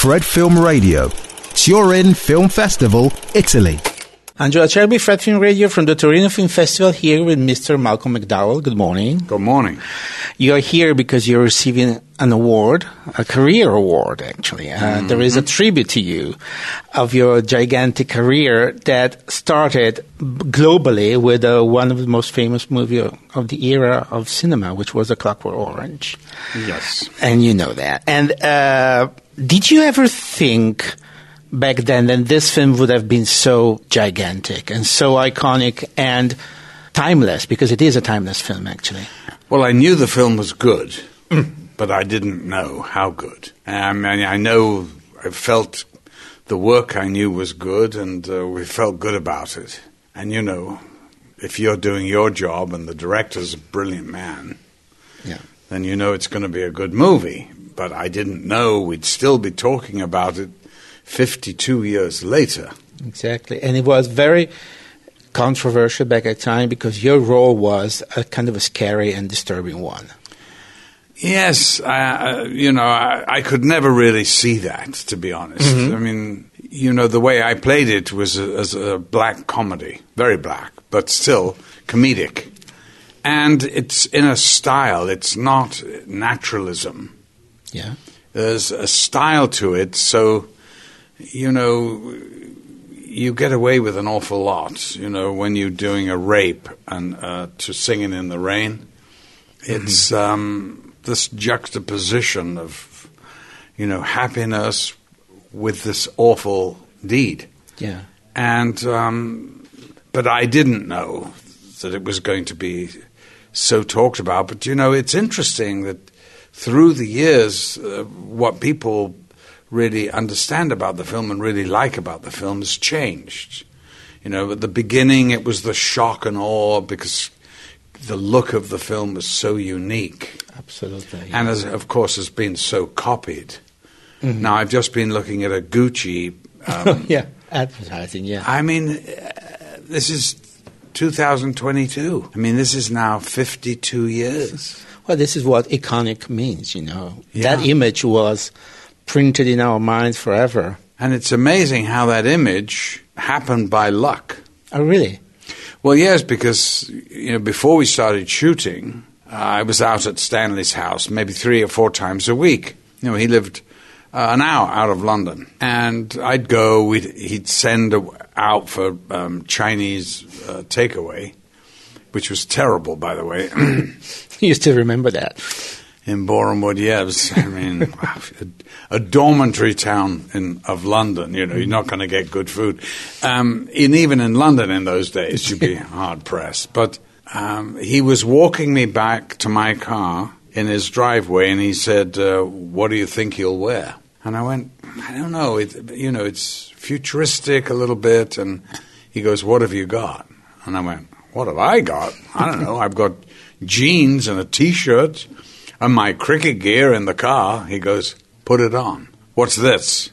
Fred Film Radio, Turin Film Festival, Italy. Angelo Acerbi, Fred Film Radio from the Torino Film Festival here with Mr. Malcolm McDowell. Good morning. Good morning. You are here because you're receiving an award, a career award, actually. Uh, Mm-hmm. there is a tribute to you of your gigantic career that started globally with uh, one of the most famous movies of the era of cinema, which was A Clockwork Orange. Yes. And you know that. And uh, did you ever think back then that this film would have been so gigantic and so iconic and timeless? Because it is a timeless film, actually. Well, I knew the film was good, but I didn't know how good. I mean, I know I felt the work I knew was good, and uh, we felt good about it. And you know, if you're doing your job and the director's a brilliant man, Yeah. then you know it's going to be a good movie. But I didn't know we'd still be talking about it 52 years later. Exactly. And it was very controversial back at the time because your role was a kind of a scary and disturbing one. Yes, uh, you know, I, I could never really see that, to be honest. I mean, you know, the way I played it was a, as a black comedy, very black, but still comedic. And it's in a style, it's not naturalism. Yeah. There's a style to it, so, you know, you get away with an awful lot, you know, when you're doing a rape and uh, to singing in the rain. It's um, this juxtaposition of, you know, happiness with this awful deed. Yeah. And, um, but I didn't know that it was going to be so talked about. But, you know, it's interesting that through the years, uh, what people really understand about the film and really like about the film has changed. You know, at the beginning, it was the shock and awe because the look of the film was so unique Absolutely. and as, of course has been so copied. Now I've just been looking at a Gucci. Um, yeah. Advertising, yeah. I mean, uh, this is 2022. I mean, this is now 52 years. Well, this is what iconic means, you know. Yeah. That image was printed in our minds forever. And it's amazing how that image happened by luck. Oh, really? Well, yes, because you know before we started shooting, uh, I was out at Stanley's house maybe three or four times a week. You know, he lived uh, an hour out of London, and I'd go. We'd, he'd send a, out for um, Chinese uh, takeaway, which was terrible, by the way. You still remember that. in Boreham Wood, yeah, it was, I mean, a, a dormitory town in, of London. You know, you're not going to get good food, um, and even in London in those days, you'd be hard pressed. But um, he was walking me back to my car in his driveway, and he said, uh, "What do you think he'll wear?" And I went, "I don't know. It, you know, it's futuristic a little bit." And he goes, "What have you got?" And I went, "What have I got? I don't know. I've got jeans and a T-shirt." and my cricket gear in the car. He goes, Put it on. What's this?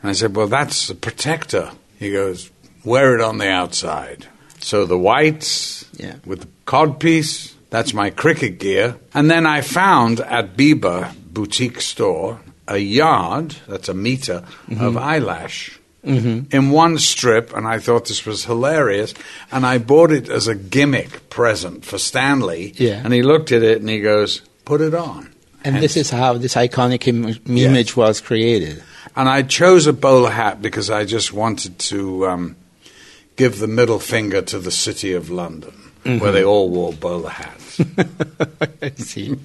And I said, Well, that's a protector. He goes, Wear it on the outside. So the whites Yeah. with the codpiece, that's my cricket gear. And then I found at Biba boutique store a yard, that's a meter, of eyelash. In one strip, and I thought this was hilarious, and I bought it as a gimmick present for Stanley. Yeah. And he looked at it and he goes, "Put it on." And this is how this iconic Im- image was created. And I chose a bowler hat because I just wanted to um, give the middle finger to the city of London, where they all wore bowler hats. I see.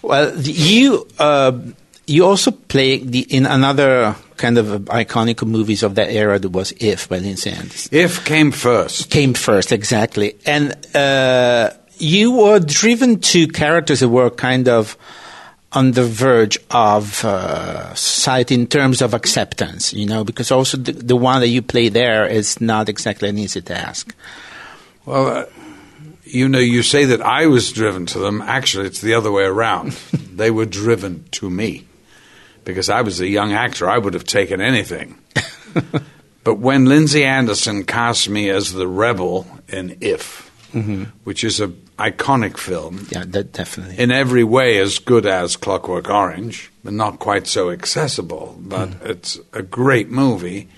Well, you uh, you also play the, in another kind of iconic movies of that era that was If by Lindsay Anderson. if came first. Came first, exactly. And uh, you were driven to characters that were kind of on the verge of uh, society in terms of acceptance, you know, because also the, the one that you play there is not exactly an easy task. Well, uh, you know, you say that I was driven to them. Actually, it's the other way around. they were driven to me because I was a young actor. I would have taken anything. but when Lindsay Anderson cast me as the rebel in If, which is an iconic film. Yeah, that definitely. In every way, as good as Clockwork Orange, but not quite so accessible. But mm. it's a great movie.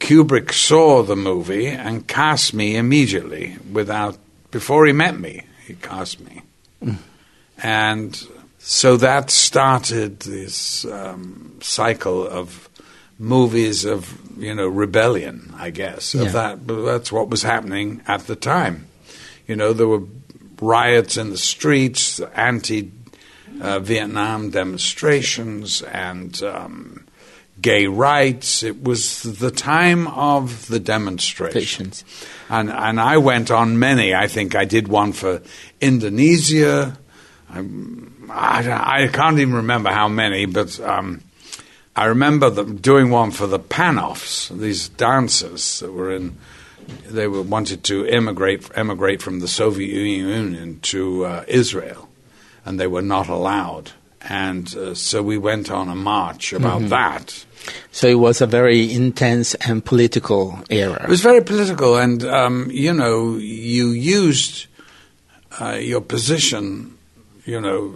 Kubrick saw the movie and cast me immediately without before he met me. He cast me, mm. and so that started this um, cycle of movies of you know rebellion. I guess yeah. of that. But that's what was happening at the time. You know, there were riots in the streets, anti uh, Vietnam demonstrations, and um, gay rights. It was the time of the demonstrations. And, and I went on many. I think I did one for Indonesia. I, I, I can't even remember how many, but um, I remember them doing one for the Panovs, these dancers that were in they were, wanted to emigrate emigrate from the Soviet Union to uh, Israel, and they were not allowed. And uh, so we went on a march about mm-hmm. that. So it was a very intense and political era. It was very political, and um, you know, you used uh, your position, you know,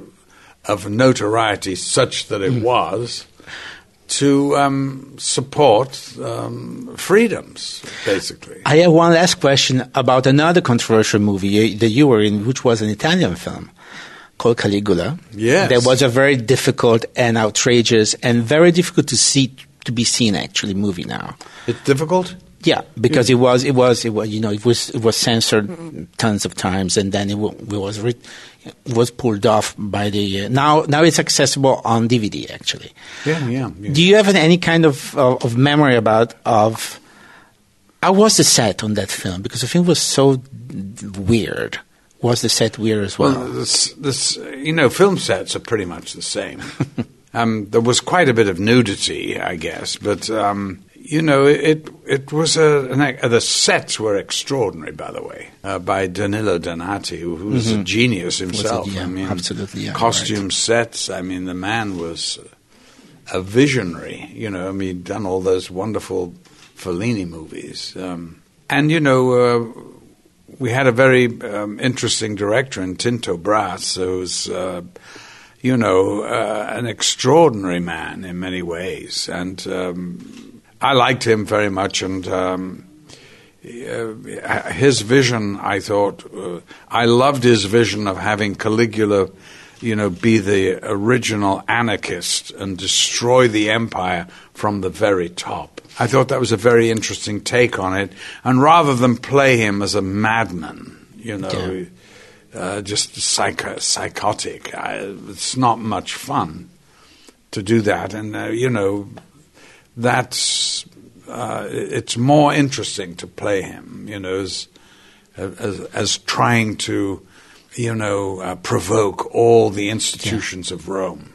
of notoriety such that it mm. was to um, support um, freedoms, basically. I have one last question about another controversial movie that you were in, which was an Italian film called Caligula. Yes. That was a very difficult and outrageous and very difficult to see to be seen actually movie now. It's difficult? Yeah, because it was it was it was you know it was it was censored tons of times, and then it, w- it was re- it was pulled off by the uh, now now it's accessible on DVD actually. Yeah, yeah. yeah. Do you have any kind of of memory about of how was the set on that film? Because the film was so weird. Was the set weird as well? Well, this, this you know, film sets are pretty much the same. um, there was quite a bit of nudity, I guess, but. Um, you know, it it was a, an, the sets were extraordinary, by the way, uh, by Danilo Donati, who was mm-hmm. a genius himself. It, yeah, I mean, absolutely, yeah, costume right. sets. I mean, the man was a visionary. You know, I mean, done all those wonderful Fellini movies, um, and you know. Uh, we had a very um, interesting director in Tinto Brass, who's, uh, you know, uh, an extraordinary man in many ways. And um, I liked him very much, and um, uh, his vision. I thought uh, I loved his vision of having Caligula, you know, be the original anarchist and destroy the empire from the very top. I thought that was a very interesting take on it, and rather than play him as a madman, you know. Yeah. Uh, just psycho- psychotic. I, it's not much fun to do that, and uh, you know, that's uh, it's more interesting to play him, you know, as as, as trying to, you know, uh, provoke all the institutions yeah. of Rome.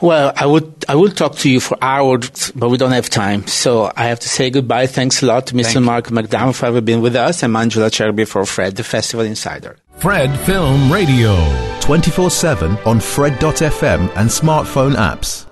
Well, I would I would talk to you for hours, but we don't have time. So I have to say goodbye. Thanks a lot to Mr. Mark McDowell for having been with us, and Angelo Acerbi for Fred, the Festival Insider. Fred Film Radio. 24 7 on Fred.fm and smartphone apps.